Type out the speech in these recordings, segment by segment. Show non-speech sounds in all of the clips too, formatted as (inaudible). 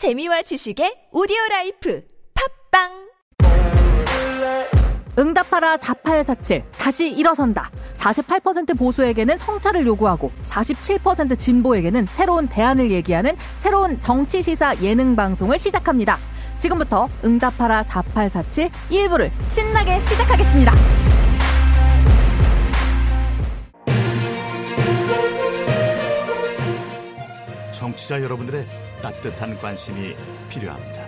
재미와 지식의 오디오 life 팟빵! 응답하라 4847 다시 일어선다. 48% 보수에게는 성찰을 요구하고 47% 진보에게는 새로운 대안을 얘기하는 새로운 정치 시사 예능 방송을 시작합니다. 지금부터 응답하라 4847 1부를 신나게 시작하겠습니다. 청취자 여러분들의 따뜻한 관심이 필요합니다.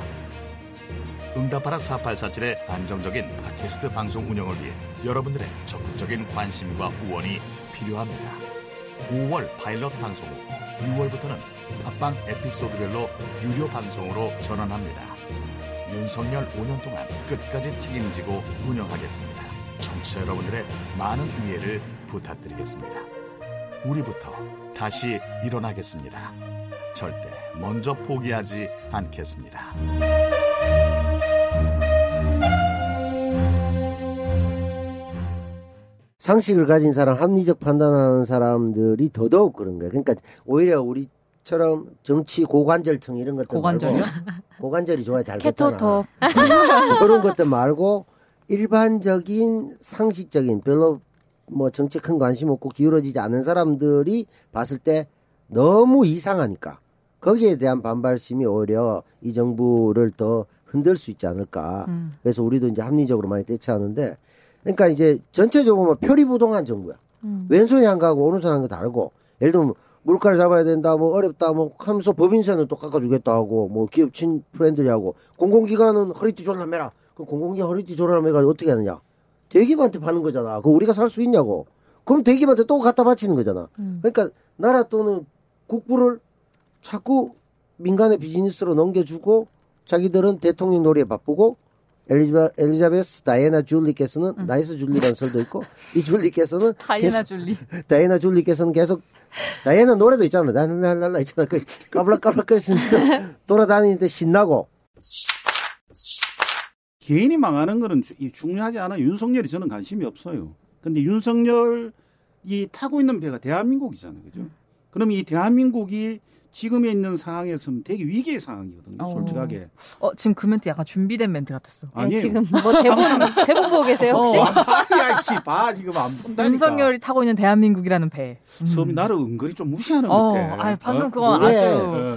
응답하라 4847의 안정적인 팟캐스트 방송 운영을 위해 여러분들의 적극적인 관심과 후원이 필요합니다. 5월 파일럿 방송은 6월부터는 팟빵 에피소드별로 유료 방송으로 전환합니다. 윤석열 5년 동안 끝까지 책임지고 운영하겠습니다. 청취자 여러분들의 많은 이해를 부탁드리겠습니다. 우리부터 다시 일어나겠습니다. 절대 먼저 포기하지 않겠습니다. 상식을 가진 사람, 합리적 판단하는 사람들이 더더욱 그런 거예요. 그러니까 오히려 우리처럼 정치 고관절청 이런 것들 고관절이요? 말고 고관절이 좋아야 잘 케토토 됐잖아. 그런 것들 말고 일반적인 상식적인 별로 뭐 정치에 큰 관심 없고 기울어지지 않은 사람들이 봤을 때 너무 이상하니까 거기에 대한 반발심이 오히려 이 정부를 더 흔들 수 있지 않을까. 음. 그래서 우리도 이제 합리적으로 많이 대처하는데 그러니까 이제 전체적으로 뭐 표리부동한 정부야. 음. 왼손이 한 거하고 오른손이 한거 다르고 예를 들면 물가를 잡아야 된다 뭐 어렵다 뭐 하면서 법인세는 또 깎아주겠다 하고 뭐 기업 친 friendly 하고 공공기관은 허리띠 졸라 매라 그 공공기관 허리띠 졸라 매가 어떻게 하느냐 대기업한테 파는 거잖아 그 우리가 살 수 있냐고 그럼 대기업한테 또 갖다 바치는 거잖아 음. 그러니까 나라 또는 국부를 자꾸 민간의 비즈니스로 넘겨주고 자기들은 대통령 놀이에 바쁘고 엘리자, 엘리자베스 다이애나 줄리께서는 나이스 줄리라는 설도 있고 이 줄리께서는 음. (laughs) 다이애나 계속- 줄리 (laughs) 다이애나 줄리께서는 계속 다이애나 노래도 있잖아. 랄랄랄라 있잖아. 그 까불락까불락거리면서 (laughs) 돌아다니는데 신나고 개인이 망하는 거는 주- 이 중요하지 않아. 윤석열이 저는 관심이 없어요. 근데 윤석열이 타고 있는 배가 대한민국이잖아요. 그죠? 그럼 이 대한민국이 지금에 있는 상황에서는 되게 위기의 상황이거든요. 어. 솔직하게. 어 지금 그 멘트 약간 준비된 멘트 같았어 아니에요. 지금 뭐 대본 (laughs) 대본 보고 계세요 혹시? 어. 야, 씨, 봐. 지금 안 본다니까. 윤석열이 타고 있는 대한민국이라는 배 음. 수업이 나를 은근히 좀 무시하는 것 어, 같아. 아 방금 어? 그건 그게- 아주 어,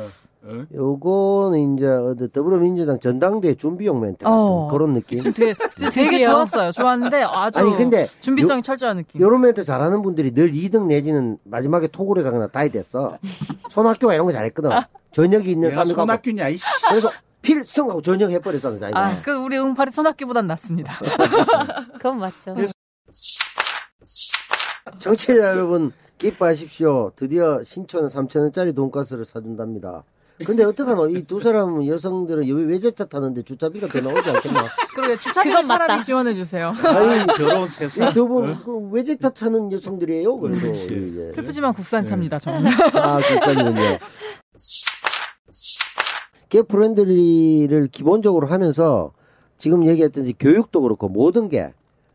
어? 요거는 이제 어디 더불어민주당 전당대 준비용 멘트 같은 어. 그런 느낌. 되게, (laughs) 되게. 좋았어요. 좋았는데 아주 아니 근데 준비성이 철저한 느낌. 요런 멘트 잘하는 분들이 늘 2등 내지는 마지막에 토굴에 가거나 다이 됐어. 손학교가 이런 거 잘했거든. 전역이 있는 사람이 손학규냐, 이씨. 그래서 필승하고 전역 해버렸잖아 자기가. 아, 그 우리 응팔이 손학규보단 낫습니다. (laughs) 그건 맞죠. 정치자 여러분 기뻐하십시오. 드디어 신촌 3천 원짜리 돈가스를 사준답니다. 근데 어떡하노? 이두 사람은 여성들은 왜 외제차 타는데 주차비가 더 나오지 않겠나? 그리고 주차비를 그건 차라리 맞다. 지원해 주세요. 아니, 더러운 세상. 이두분 그 외제차 타는 여성들이에요. 그래도 그렇지. 예. 슬프지만 국산차입니다. 저는. 아, 그렇군요. 기업 friendly를 기본적으로 하면서 지금 얘기했던 교육도 그렇고 모든 게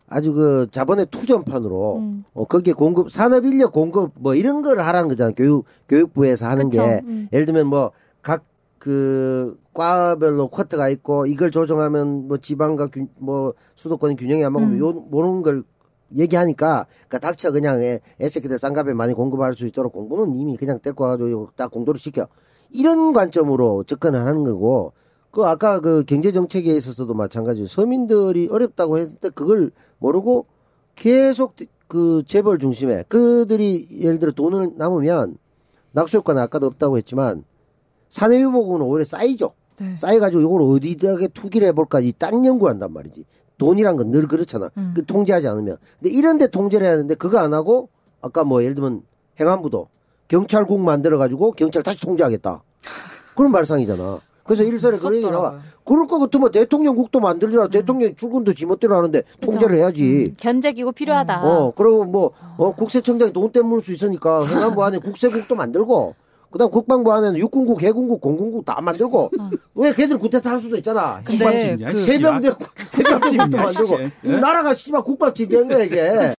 아주 그 자본의 투전판으로 음. 어, 거기에 공급 산업 인력 공급 뭐 이런 걸 하라는 거잖아요. 교육 교육부에서 하는 그쵸. 게 음. 예를 들면 뭐각 그 과별로 쿼터가 있고 이걸 조정하면 뭐 지방과 균, 뭐 수도권 균형이 안 맞으면 음. 요 모르는 걸 얘기하니까 그러니까 닥쳐 그냥 애, 애새끼들 쌍갑에 많이 공급할 수 있도록 공부는 이미 그냥 데리고 와가지고 딱 공도를 시켜 이런 관점으로 접근을 하는 거고 그 아까 그 경제 정책에 있어서도 마찬가지로 서민들이 어렵다고 했을 때 그걸 모르고 계속 그 재벌 중심에 그들이 예를 들어 돈을 남으면 낙수 효과는 아까도 없다고 했지만 사내유복은 오히려 쌓이죠. 네. 쌓여가지고 이걸 어디다게 투기를 해볼까 이 딴 연구한단 말이지. 돈이란 건 늘 그렇잖아. 음. 그 통제하지 않으면. 근데 이런데 통제를 해야 되는데 그거 안 하고 아까 뭐 예를 들면 행안부도 경찰국 만들어가지고 경찰 다시 통제하겠다. 그런 발상이잖아. 그래서 일설에 그런 얘기 나와. 그럴 거 같으면 대통령국도 만들더라. 대통령 출근도 지멋대로 하는데 통제를 해야지. 견제기구 필요하다. 어, 그리고 뭐, 어, 국세청장이 돈 떼물 수 있으니까 (laughs) 행안부 안에 국세국도 만들고, 그 다음 국방부 안에는 육군국, 해군국, 공군국 다 만들고, 왜 걔들 구태타 할 수도 있잖아. 근데 그 씨. 해병대, 국밥집이냐, 만들고, 씨. 이 나라가 씨발 국밥집 된 거야, 이게.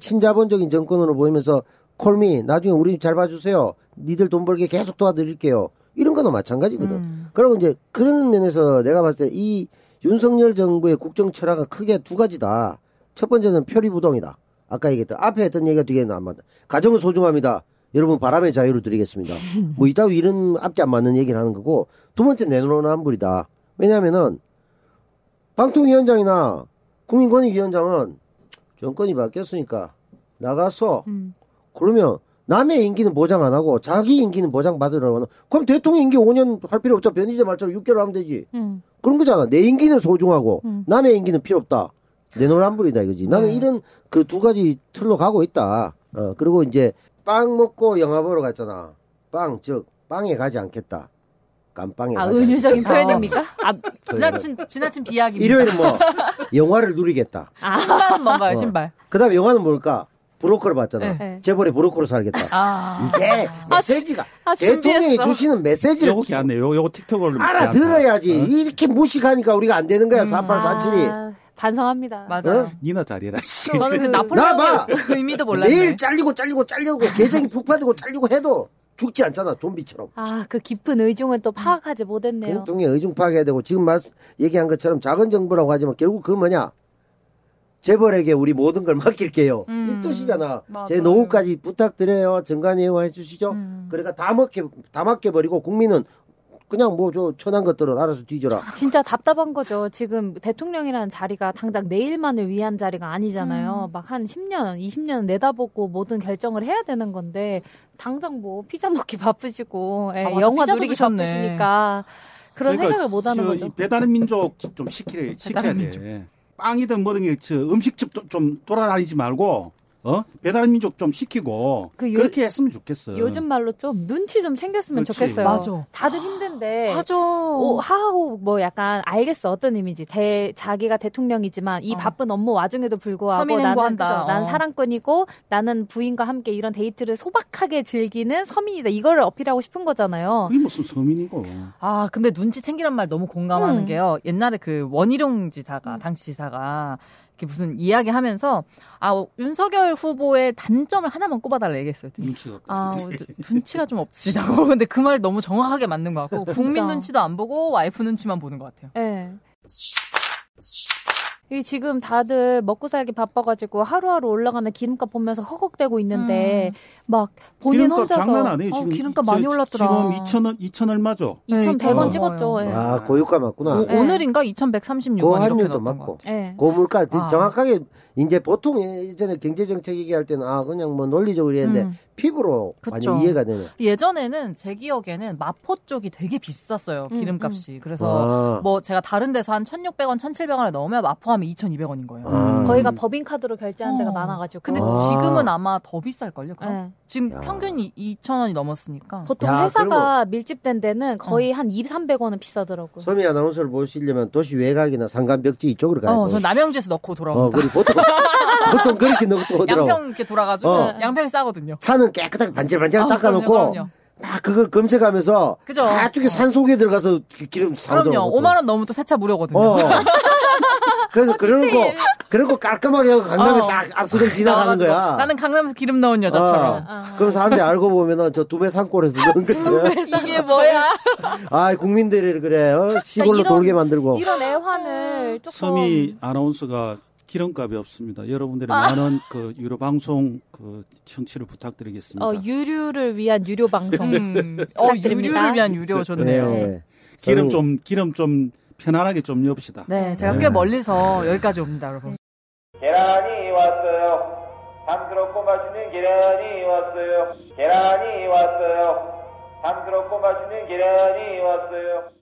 친자본적인 정권으로 보이면서, 콜미, 나중에 우리 잘 봐주세요. 니들 돈 벌게 계속 도와드릴게요. 이런 거도 마찬가지거든. 음. 그리고 이제 그런 면에서 내가 봤을 때 이 윤석열 정부의 국정 철학은 크게 두 가지다. 첫 번째는 표리부동이다. 아까 얘기했던 앞에 했던 얘기가 되게 안 맞다. 가정은 소중합니다. 여러분 바람의 자유를 드리겠습니다. (laughs) 뭐 이따위 이런 앞뒤 안 맞는 얘기를 하는 거고 두 번째 내로남불이다. 왜냐하면은 방통위원장이나 국민권익위원장은 정권이 바뀌었으니까 나가서 음. 그러면 남의 임기는 보장 안 하고 자기 임기는 보장 받으라고 하는 그럼 대통령 임기 5년 할 필요 없죠. 변희재 말처럼 6개월 하면 되지. 음. 그런 거잖아. 내 임기는 소중하고 음. 남의 임기는 필요 없다. 내노란불이다 이거지. 나는 네. 이런 그 두 가지 틀로 가고 있다. 어, 그리고 이제 빵 먹고 영화 보러 갔잖아. 빵, 즉 빵에 가지 않겠다. 깜빵에 아, 가지 은유적인 않겠다. 표현입니까? 아, (laughs) 지나친 지나친 비약입니다. 일요일은 뭐 (laughs) 영화를 누리겠다. 신발은 뭔가요, 어. 신발? 그다음에 영화는 뭘까? 브로커를 봤잖아. 네. 재벌의 브로커로 살겠다. 아. 이게 메시지가 아, 대통령이. 주시는 메시지를 요거 걔안네 요거 요거 틱톡을 알아들어야지. 어? 이렇게 무식하니까 우리가 안 되는 거야. 음. 4847이. 아, 반성합니다. 맞아요. 어? 니나 잘해라. (laughs) 저는 그나 나폴레옹의 봐. 그 의미도 몰랐네. 매일 잘리고 잘리고 잘리고 계정이 폭파되고 잘리고 해도 죽지 않잖아. 좀비처럼. 아, 그 깊은 의중을 또 파악하지 못했네요. 공통의 의중 파괴해야 되고 지금 말 얘기한 것처럼 작은 정부라고 하지만 결국 그건 뭐냐? 재벌에게 우리 모든 걸 맡길게요. 음. 이 뜻이잖아. 맞아요. 제 노후까지 부탁드려요. 정관 예우해 주시죠. 음. 그러니까 다 먹게 다 맡겨 버리고 국민은 그냥 뭐 저 천한 것들은 알아서 뒤져라. 진짜 답답한 거죠. 지금 대통령이라는 자리가 당장 내일만을 위한 자리가 음. 아니잖아요. 막한 10년, 20년 내다보고 모든 결정을 해야 되는 건데 당장 뭐 피자 먹기 (laughs) 바쁘시고 예, 아, 맞다. 영화 누리기 드셨네. 바쁘시니까 그런 생각을 못 하는 저 거죠. 이 배달의 민족 좀 시키래 시켜야 돼. 빵이든 뭐든 게저 음식집 좀- 좀 돌아다니지 말고 어 배달의 민족 좀 시키고 그 요- 그렇게 했으면 좋겠어. 요즘 말로 좀 눈치 좀 챙겼으면 그렇지. 좋겠어요. 맞아. 다들 힘든데 하죠. 오, 하하고 뭐 약간 알겠어 어떤 의미인지 대 자기가 대통령이지만 이 어. 바쁜 업무 와중에도 불구하고 서민 나는. 그죠? 난 어. 사랑꾼이고 나는 부인과 함께 이런 데이트를 소박하게 즐기는 서민이다 이거를 어필하고 싶은 거잖아요. 그게 무슨 서민이고. 아, 근데 눈치 챙기란 말 너무 공감하는 음. 게요. 옛날에 그 원희룡 지사가, 당시 지사가, 이렇게 무슨 이야기 하면서, 아, 윤석열 후보의 단점을 하나만 꼽아달라 얘기했어요. 눈치가 없다. 아, 어, (laughs) 눈- 눈치가 좀 없으시다고. (laughs) 근데 그 말 너무 정확하게 맞는 것 같고, 국민. 눈치도 안 보고 와이프 눈치만 보는 것 같아요. 예. 이 지금 다들 먹고 살기 바빠가지고 하루하루 올라가는 기름값 보면서 허걱대고 있는데 막 본인 기름값 혼자서 장난 아니에요. 어, 지금 기름값 저- 많이 올랐더라. 지금 2천 원 2천 얼마죠? 2,100원 네, 찍었죠. 예. 아 고유가 맞구나. 오, 네. 오늘인가 2,136원 고 이렇게 맞고. 같아요. 예. 고물가 아. 정확하게 이제 보통 예전에 경제 정책 얘기할 때는 아 그냥 뭐 논리적으로 이랬는데 음. 피부로 그쵸. 많이 이해가 되네. 예전에는 제 기억에는 마포 쪽이 되게 비쌌어요. 음, 기름값이. 그래서 아. 뭐 제가 다른 데서 한 1,600원, 1,700원에 넣으면 마포하면 2,200원인 거예요. 아. 거기가 법인카드로 결제하는 데가 어. 많아가지고. 근데 아. 지금은 아마 더 비쌀걸요? 그럼? 예. 지금 야. 평균이 2,000원이 넘었으니까. 보통 야, 회사가 밀집된 데는 거의 한 2, 300원은 비싸더라고요. 소미 아나운서를 보시려면 도시 외곽이나 산간 벽지 이쪽으로 가야 어, 돼. 전 남양주에서 넣고 어, 돌아옵니다. 그리고 보통 (laughs) 보통 그렇게 넣고 오더라고. 양평 이렇게 돌아가지고 어. 양평이 싸거든요. 차는 깨끗하게 반질반질 어, 닦아놓고 그럼요, 그럼요. 막 그거 검색하면서 그죠. 저쪽에 어. 산 속에 들어가서 기- 기름 사오더라고. 그럼요. 보통. 5만 원 넘으면 또 세차 무료거든요. 어. (laughs) 그래서 그러고 그러고 깔끔하게 하고 강남에 어. 싹 압구정 지나가는 거야. 나는 강남에서 기름 넣은 여자처럼. 어. 아. 그럼 사람들이 알고 보면은 저 두배 산골에서 넣은 거야. 이게 뭐야? 아, 국민들이 그래. 어? 시골로 이런- 돌게 만들고. 이런 애환을 조금 서미 아나운서가 기름값이 없습니다. 여러분들의 아. 많은 그 유료 방송 그 청취를 부탁드리겠습니다. 어, 유류를 위한 유료 방송. 음, 어. 유류를 위한 유료 좋네요. 네. 기름 서미- 좀 기름 좀 편안하게 좀 엽시다. 네, 제가 네. 꽤 멀리서 여기까지 옵니다, 여러분. 계란이 왔어요. 담스럽고 맛있는 계란이 왔어요. 계란이 왔어요. 담스럽고 맛있는 계란이 왔어요.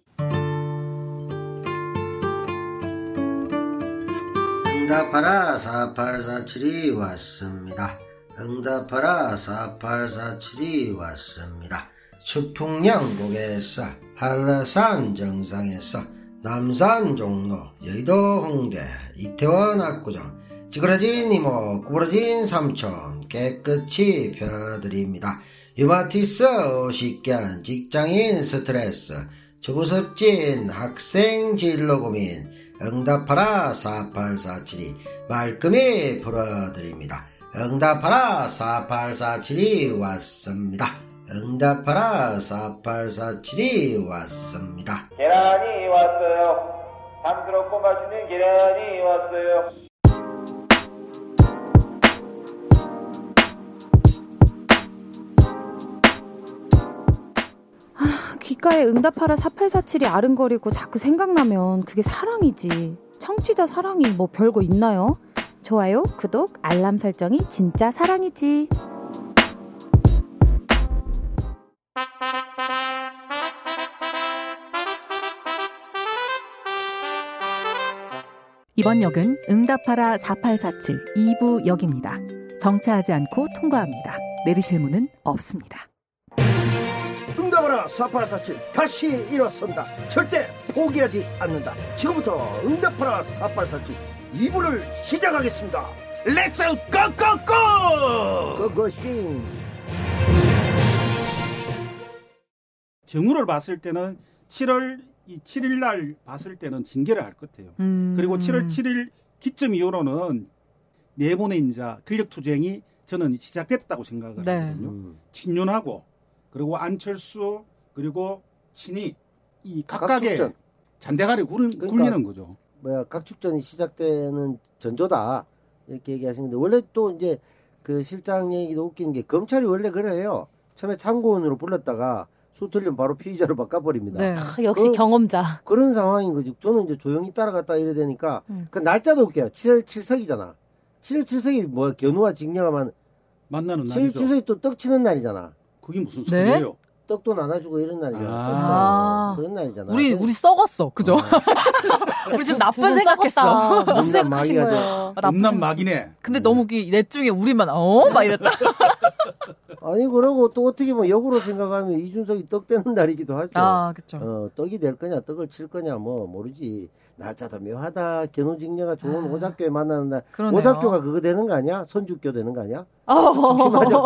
응답하라 4847이 왔습니다. 응답하라 4847이 왔습니다. 추풍양곡에서 한라산 정상에서 남산 종로 여의도 홍대 이태원 압구정 찌그러진 이모 구부러진 삼촌 깨끗이 펴드립니다. 유마티스 50견 직장인 스트레스 주부섭진 학생 진로 고민 응답하라 4847이 말끔히 풀어드립니다. 응답하라 4847이 왔습니다. 응답하라 4847이 왔습니다. 계란이 왔어요. 담스럽고 맛있는 계란이 왔어요. 귓가에 응답하라 4847이 아른거리고 자꾸 생각나면 그게 사랑이지. 청취자 사랑이 뭐 별거 있나요? 좋아요, 구독, 알람 설정이 진짜 사랑이지. 이번 역은 응답하라 4847 2부 역입니다. 정차하지 않고 통과합니다. 내리실 문은 없습니다. 응답하라 4847 다시 일어선다. 절대 포기하지 않는다. 지금부터 응답하라 4847 2부를 시작하겠습니다. 렛츠 고고고! 그것이 정우를 봤을 때는 7월 이 7일 날 봤을 때는 징계를 할 것 같아요. 음. 그리고 7월 7일 기점 이후로는 네 번의 이제 근력 투쟁이 저는 시작됐다고 생각을 네. 하거든요. 음. 친윤하고 그리고 안철수 그리고 친이 이 각각의 각축전. 잔대가리 굴, 그러니까 굴리는 거죠. 뭐야 각축전이 시작되는 전조다 이렇게 얘기하시는데 원래 또 이제 그 실장 얘기도 웃긴 게 검찰이 원래 그래요. 처음에 참고원으로 불렀다가 수 틀리면 바로 피의자로 바꿔버립니다. 네. 아, 역시 그- 경험자. 그런 상황인 거지. 저는 이제 조용히 따라갔다 이래 되니까 음. 그 날짜도 웃겨요. 7월 7석이잖아. 7월 7석이 뭐 견우와 직녀가만 만나는 7월 날이죠. 7석이 또 떡 치는 날이잖아. 그게 무슨 네? 소리예요? 떡도 나눠주고 이런 날이잖아. 아. 그런 날이잖아. 우리 우리 썩었어, 그죠? 어. (laughs) 우리 지금 나쁜 생각했어. (laughs) 무슨 생각하신. 거예요? 음란 생각. 막이네. 근데 너무 그넷 중에 우리만 어? 막 이랬다. (laughs) 아니 그러고 또 어떻게 보면 역으로 생각하면 이준석이 떡 되는 날이기도 하죠. 아, 그쵸. 어, 떡이 될 거냐, 떡을 칠 거냐, 뭐, 모르지. 날짜도 묘하다. 견우직녀가 좋은 아, 오작교에 만나는 날. 그러네요. 오작교가 그거 되는 거 아니야? 선주교 되는 거 아니야? 어. 맞아.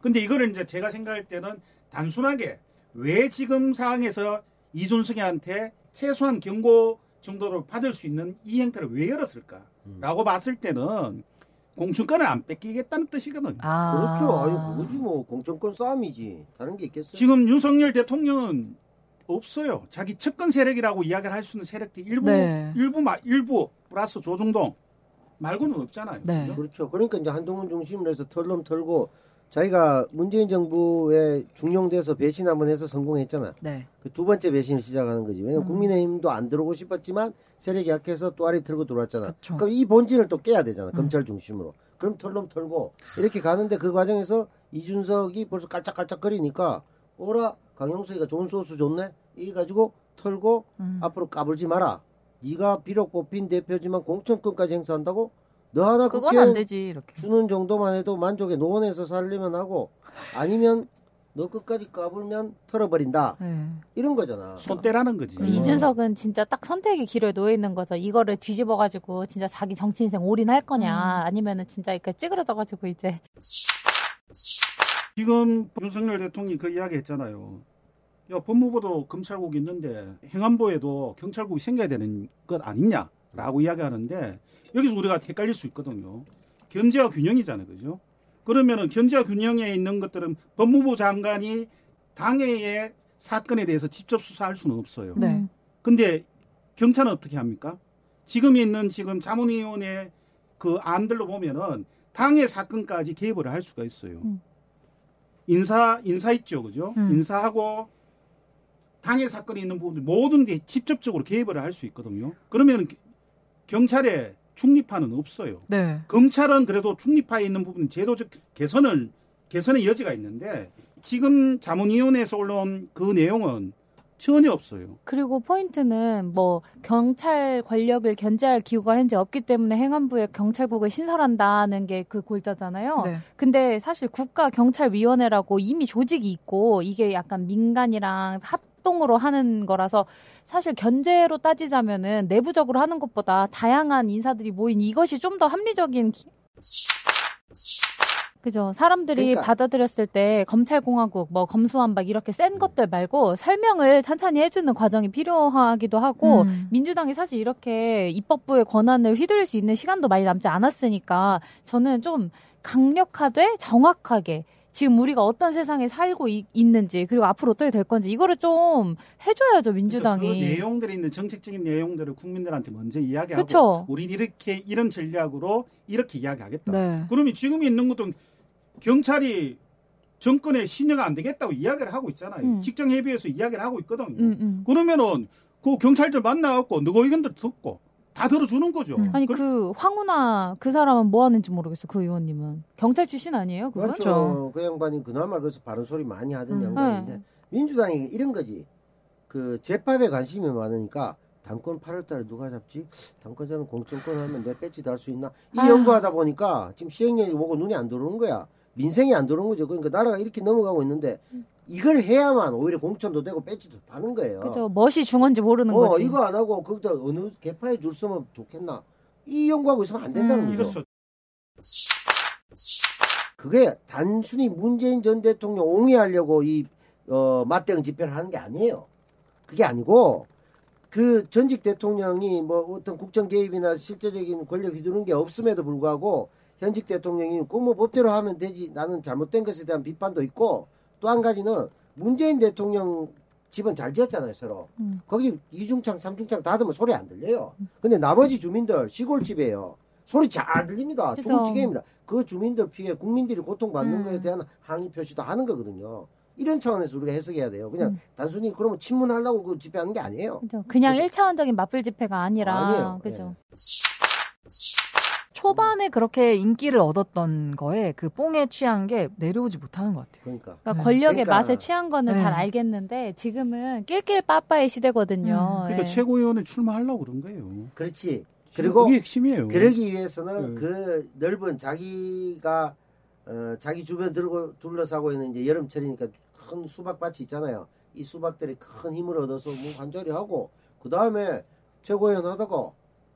근데 이거를 이제 제가 생각할 때는 단순하게 왜 지금 상황에서 이준석이한테 최소한 경고 정도를 받을 수 있는 이 행태를 왜 열었을까라고 봤을 때는 공천권을 안 뺏기겠다는 뜻이거든요. 아. 그렇죠. 아유, 그거지 뭐. 공천권 싸움이지. 다른 게 있겠어요? 지금 윤석열 대통령은 없어요. 자기 측근 세력이라고 이야기를 할 수 있는 세력들이 일부 네. 일부 마- 일부 플러스 조중동 말고는 없잖아요. 네. 그렇죠. 그러니까 이제 한동훈 중심으로 해서 털럼 털고 자기가 문재인 정부에 중용돼서 배신 한번 해서 성공했잖아. 네. 그 두 번째 배신을 시작하는 거지. 왜냐면 음. 국민의힘도 안 들어오고 싶었지만 세력이 약해서 또 알이 털고 들어왔잖아. 그쵸. 그럼 이 본진을 또 깨야 되잖아. 음. 검찰 중심으로. 그럼 털럼 털고 이렇게 가는데 그 과정에서 이준석이 벌써 깔짝깔짝거리니까 오라 강영석이가 좋은 소스 좋네. 이 가지고 털고 음. 앞으로 까불지 마라. 네가 비록 뽑힌 대표지만 공천권까지 행사한다고? 너 하나 그건 안 되지, 이렇게. 주는 정도만 해도 만족해 노원에서 살려면 하고 아니면 너 끝까지 까불면 털어버린다. 네. 이런 거잖아. 손대라는 거지. 그럼 이준석은 진짜 딱 선택의 길에 놓여 있는 거죠. 이거를 뒤집어가지고 진짜 자기 정치 인생 올인할 거냐, 음. 아니면은 진짜 이렇게 찌그러져가지고 이제 지금 윤석열 대통령이 그 이야기 했잖아요. 야, 법무부도 검찰국이 있는데 행안부에도 경찰국이 생겨야 되는 것 아니냐라고 이야기하는데 여기서 우리가 헷갈릴 수 있거든요. 견제와 균형이잖아요. 그죠? 그러면은 견제와 균형에 있는 것들은 법무부 장관이 당해의 사건에 대해서 직접 수사할 수는 없어요. 네. 음. 근데 경찰은 어떻게 합니까? 지금 있는 지금 자문위원회 그 안들로 보면은 당의 사건까지 개입을 할 수가 있어요. 음. 인사 인사 있죠, 그죠? 음. 인사하고 당의 사건이 있는 부분들 모든 게 직접적으로 개입을 할 수 있거든요. 그러면 경찰에 중립파는 없어요. 네. 검찰은 그래도 중립파에 있는 부분 제도적 개선을 개선의 여지가 있는데 지금 자문위원회에서 올라온 그 내용은 전혀 없어요. 그리고 포인트는 뭐 경찰 권력을 견제할 기구가 현재 없기 때문에 행안부에 경찰국을 신설한다는 게 그 골자잖아요. 네. 근데 사실 국가경찰위원회라고 이미 조직이 있고 이게 약간 민간이랑 합 동으로 하는 거라서 사실 견제로 따지자면은 내부적으로 하는 것보다 다양한 인사들이 모인 이것이 좀 더 합리적인 기- 그죠. 사람들이 그러니까. 받아들였을 때 검찰공화국, 뭐 검수완박 이렇게 센 것들 말고 설명을 찬찬히 해주는 과정이 필요하기도 하고 음. 민주당이 사실 이렇게 입법부의 권한을 휘두를 수 있는 시간도 많이 남지 않았으니까 저는 좀 강력하되 정확하게 지금 우리가 어떤 세상에 살고 이- 있는지 그리고 앞으로 어떻게 될 건지 이거를 좀 해줘야죠 그래서 민주당이. 그 내용들에 있는 정책적인 내용들을 국민들한테 먼저 이야기하고 그쵸. 우린 이렇게 이런 전략으로 이렇게 이야기하겠다. 네. 그러면 지금 있는 것도 경찰이 정권의 신뢰가 안 되겠다고 이야기를 하고 있잖아요. 음. 직정협의회에서 이야기를 하고 있거든요. 음, 음. 그러면은 그 경찰들 만나갖고 너희 의견들 듣고 다 들어주는 거죠. 음. 아니 그- 그 황운하 그 사람은 뭐 하는지 모르겠어 그 의원님은 경찰 출신 아니에요 그거? 그렇죠. 그 양반이 그나마 그래서 바른 소리 많이 하던 음. 양반인데 네. 민주당이 이런 거지. 그 재판에 관심이 많으니까 당권 8월달에 누가 잡지? 당권 잡으면 공천권 하면 내 배지 달 수 있나? 이 아. 연구하다 보니까 지금 시행령이 뭐고 눈이 안 들어오는 거야. 민생이 안 들어오는 거죠. 그러니까 나라가 이렇게 넘어가고 있는데 이걸 해야만 오히려 공천도 되고 배지도 다는 거예요. 그죠 멋이 중원지 모르는 어, 거지. 이거 안 하고 거기다 어느 개파에 줄 서면 좋겠나? 이 연구하고 있으면 안 된다는 음. 거죠. 그게 단순히 문재인 전 대통령 옹이하려고 이 어, 맞대응 집회를 하는 게 아니에요. 그게 아니고 그 전직 대통령이 뭐 어떤 국정 개입이나 실제적인 권력 휘두르는 게 없음에도 불구하고 현직 대통령이 꼭뭐 법대로 하면 되지 나는 잘못된 것에 대한 비판도 있고 또 한 가지는 문재인 대통령 집은 잘 지었잖아요 서로 음. 거기 이중창 삼중창 닫으면 소리 안 들려요 근데 나머지 주민들 시골집이에요 소리 잘 들립니다 그죠. 죽을지게입니다 그 주민들 피해 국민들이 고통받는 음. 거에 대한 항의 표시도 하는 거거든요 이런 차원에서 우리가 해석해야 돼요 그냥 음. 단순히 그러면 친문하려고 그 집회하는 게 아니에요 그죠. 그냥 그죠. 일차원적인 맞불 집회가 아니라 아니에요. 그죠. 초반에 그렇게 인기를 얻었던 거에 그 뽕에 취한 게 내려오지 못하는 것 같아요. 그러니까 그러니까 네. 권력의 그러니까. 맛에 취한 거는 네. 잘 알겠는데 지금은 낄낄 빠빠의 시대거든요. 그러니까 예. 최고위원회 출마하려고 그런 거예요. 그렇지 그리고 그게 핵심이에요. 그러기 위해서는 네. 그 넓은 자기가 어, 자기 주변 들고 둘러싸고 있는 이제 여름철이니까 큰 수박밭이 있잖아요. 이 수박들이 큰 힘을 얻어서 뭐 관절이 하고 그 다음에 최고위원 하다가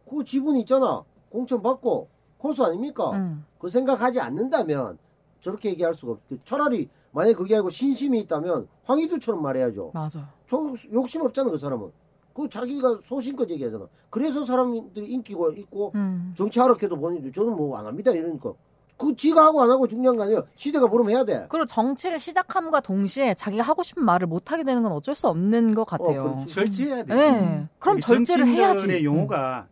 그 지분 있잖아. 공천 받고 고수 아닙니까? 음. 그 생각하지 않는다면 저렇게 얘기할 수가 없고 차라리 만약에 그게 아니고 신심이 있다면 황희두처럼 말해야죠. 맞아. 저 욕심 없잖아 그 사람은. 그 자기가 소신껏 얘기하잖아. 그래서 사람들이 인기가 있고 음. 정치하러 해도 본인도 저는 뭐 안 합니다 이러니까 그 지가 하고 안 하고 중요한 거 아니에요. 시대가 부르면 해야 돼. 그리고 정치를 시작함과 동시에 자기가 하고 싶은 말을 못 하게 되는 건 어쩔 수 없는 것 같아요. 그렇지. 절제해야 돼. 네. 그럼 절제를 해야지. 정치인들의 용어가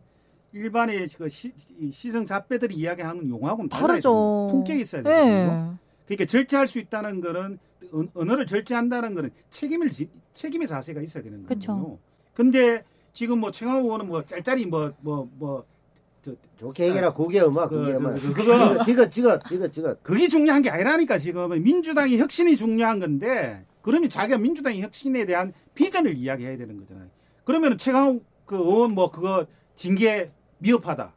일반의 그 시, 이 시정 잡배들이 이야기하는 용어하고는. 다르죠. 품격이 있어야 되거든요. 네. 그러니까 절제할 수 있다는 거는 언- 언어를 절제한다는 거는 책임을 지- 책임의 자세가 있어야 되는 그쵸. 거거든요. 근데 지금 뭐 최강호 의원은 뭐 짤짤이 뭐 뭐뭐 저, 좋게 얘기해라 고개 음악 그. 저, 그거- 이거 이거 이거 이거 그게 중요한 게 아니라니까 지금 민주당의 혁신이 중요한 건데 그러면 자기가 민주당의 혁신에 대한 비전을 이야기해야 되는 거잖아요. 그러면 최강욱 그 의원 뭐 그거 징계 미흡하다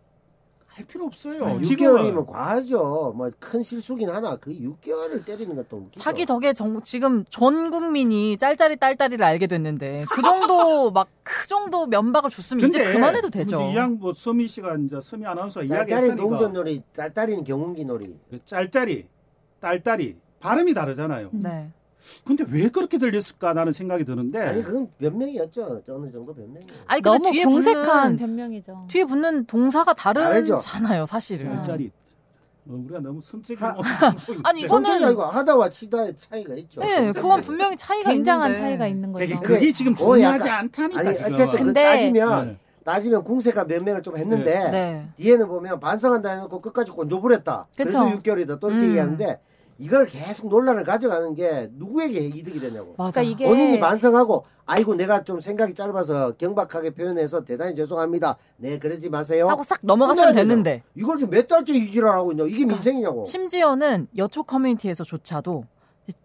할 필요 없어요. 아, 지금은 6개월이면 과하죠. 뭐 큰 실수긴 하나 그 6개월을 때리는 것도 웃기죠. 자기 덕에 정, 지금 전 국민이 짤짤이 딸딸이를 알게 됐는데 그 정도 (laughs) 막 그 정도 면박을 줬으면 이제 그만해도 되죠. 이양 뭐 서미 씨가 이제 서미 아나운서가 짤짤이 이야기했으니까 동전놀이 짤짤이는 경운기 놀이. 그 짤짤이 딸딸이 발음이 다르잖아요. 네. 근데 왜 그렇게 들렸을까 나는 생각이 드는데 아니 그건 변명이었죠. 어느 정도 변명이에요. 아니 근데 너무 뒤에 궁색한 붙는 변명이죠. 뒤에 붙는 동사가. 다르잖아요, 사실은. 짤짤이 어, 우리가 너무 (laughs) 방송인데. 아니, 이거는- 아니고 하다와 치다의 차이가 있죠. 네, 그건 분명히 차이가 굉장한 있는데. 차이가 있는 거죠. 그게, 그게 지금 어, 중요하지 약간- 않다니까 아니 지금. 어쨌든 그 근데- 따지면 네. 따지면 궁색한 변명을 좀 했는데 네. 뒤에는 보면 반성한다 해놓고 끝까지 곤조부렸다. 그래서 그쵸. 6개월이다. 또 이렇게 음. 얘기하는데 이걸 계속 논란을 가져가는 게 누구에게 이득이 되냐고. 맞아. 그러니까 이게 본인이 반성하고 아이고 내가 좀 생각이 짧아서 경박하게 표현해서 대단히 죄송합니다. 네 그러지 마세요. 하고 싹 넘어갔으면. 됐는데. 이걸 지금 몇 달째 유지를 하고 있냐? 이게 민생이냐고. 심지어는 여초 커뮤니티에서조차도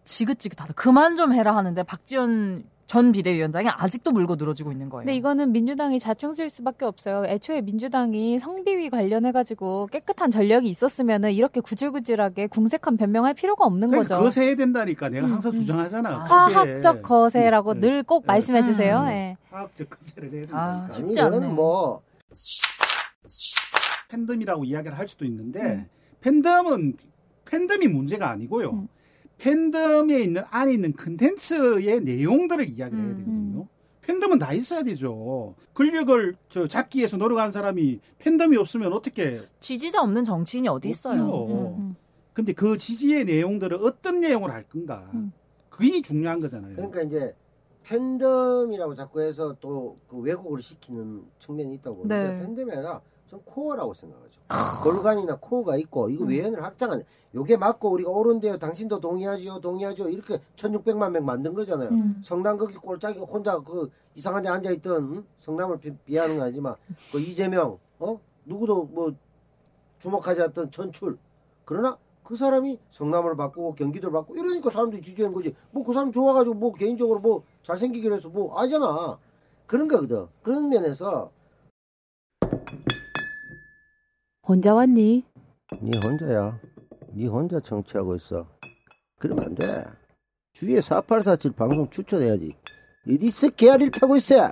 지긋지긋하다. 그만 좀 해라 하는데 박지원 전 비대위원장이 아직도 물고 늘어지고 있는 거예요. 근데 이거는 민주당이 자충수일 수밖에 없어요. 애초에 민주당이 성비위 관련해가지고 깨끗한 전력이 있었으면은 이렇게 구질구질하게 궁색한 변명할 필요가 없는 그러니까 거죠. 거세해야 된다니까 내가 음, 항상 음. 주장하잖아. 아, 거세. 화학적 거세라고 네. 늘꼭 네. 말씀해 주세요. 음. 예. 화학적 거세를 해야 아, 된다니까. 쉽지 아니 않네. 뭐 팬덤이라고 이야기를 할 수도 있는데 음. 팬덤은 팬덤이 문제가 아니고요. 음. 팬덤에 있는 안에 있는 컨텐츠의 내용들을 이야기를 해야 음, 되거든요. 팬덤은 다 있어야 되죠. 권력을 저 잡기 위해서 노력한 사람이 팬덤이 없으면 어떻게? 지지자 없는 정치인이 어디 있어요? 음, 음. 근데 그 지지의 내용들을 어떤 내용을 할 건가? 음. 그게 중요한 거잖아요. 그러니까 이제 팬덤이라고 자꾸 해서 또 그 왜곡을 시키는 측면이 있다고 보는데 네. 팬덤이 아니라 전 코어라고 생각하죠. 골간이나 코어가 있고 이거 외연을 확장하는 요게 맞고 우리가 옳은데요. 당신도 동의하지요, 동의하죠. 이렇게 1600만 명 만든 거잖아요. 음. 성남 거기 꼴짝이 혼자 그 이상한 데 앉아 있던 응? 성남을 비, 비하는 건 아니지만 그 이재명 어 누구도 뭐 주목하지 않던 전출 그러나 그 사람이 성남을 바꾸고 경기도를 바꾸고 이러니까 사람들이 지지한 거지 뭐 그 사람 좋아 가지고 뭐 개인적으로 뭐 잘생기기로 해서 뭐 아니잖아 그런 거거든 그런 면에서 혼자 왔니? 네 혼자야 네 혼자 정치하고 있어 그러면 안 돼 주위에 4847 방송 추천해야지 어디서 개아리를 타고 있어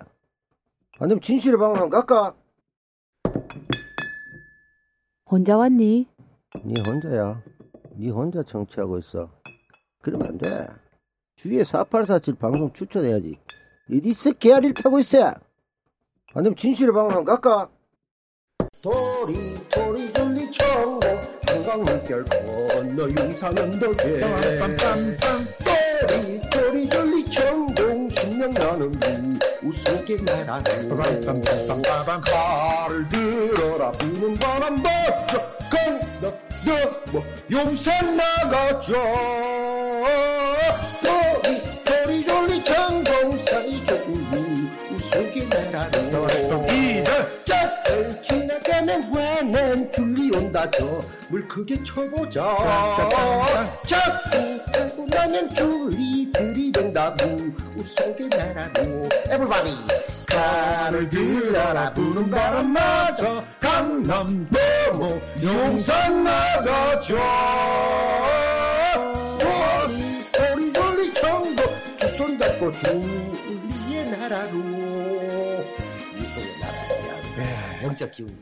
안 되면 진실의 방송 한번 갈까 혼자 왔니? 네 혼자야. 네 혼자 정치하고 있어. 그러면 안 돼. 주위에 4847 방송 추천해야지. 어디서 개아리를 타고 있어? 안 되면 진실의 방송 한번 갈까? 도리 도리 졸리 청고. 한강물결 건너 용산 덕에 도리 도리 졸리 청동 신명 나는 우 웃음길 나라로 칼을 들어라 부는 바람 벗겨 건너 너뭐 용산 나가죠 온다 저물 크게 쳐보자. 짝을 타고 나면 줄리 들이댄다고. 웃음길 나라로 에브리바디 칼을 들어라 부는 바람 맞아. 강남 너머 용산 나가죠. 소리 소리 졸리 청도 두 손 잡고 줄리의 나라로. 미소의 나라야. 영적 기운이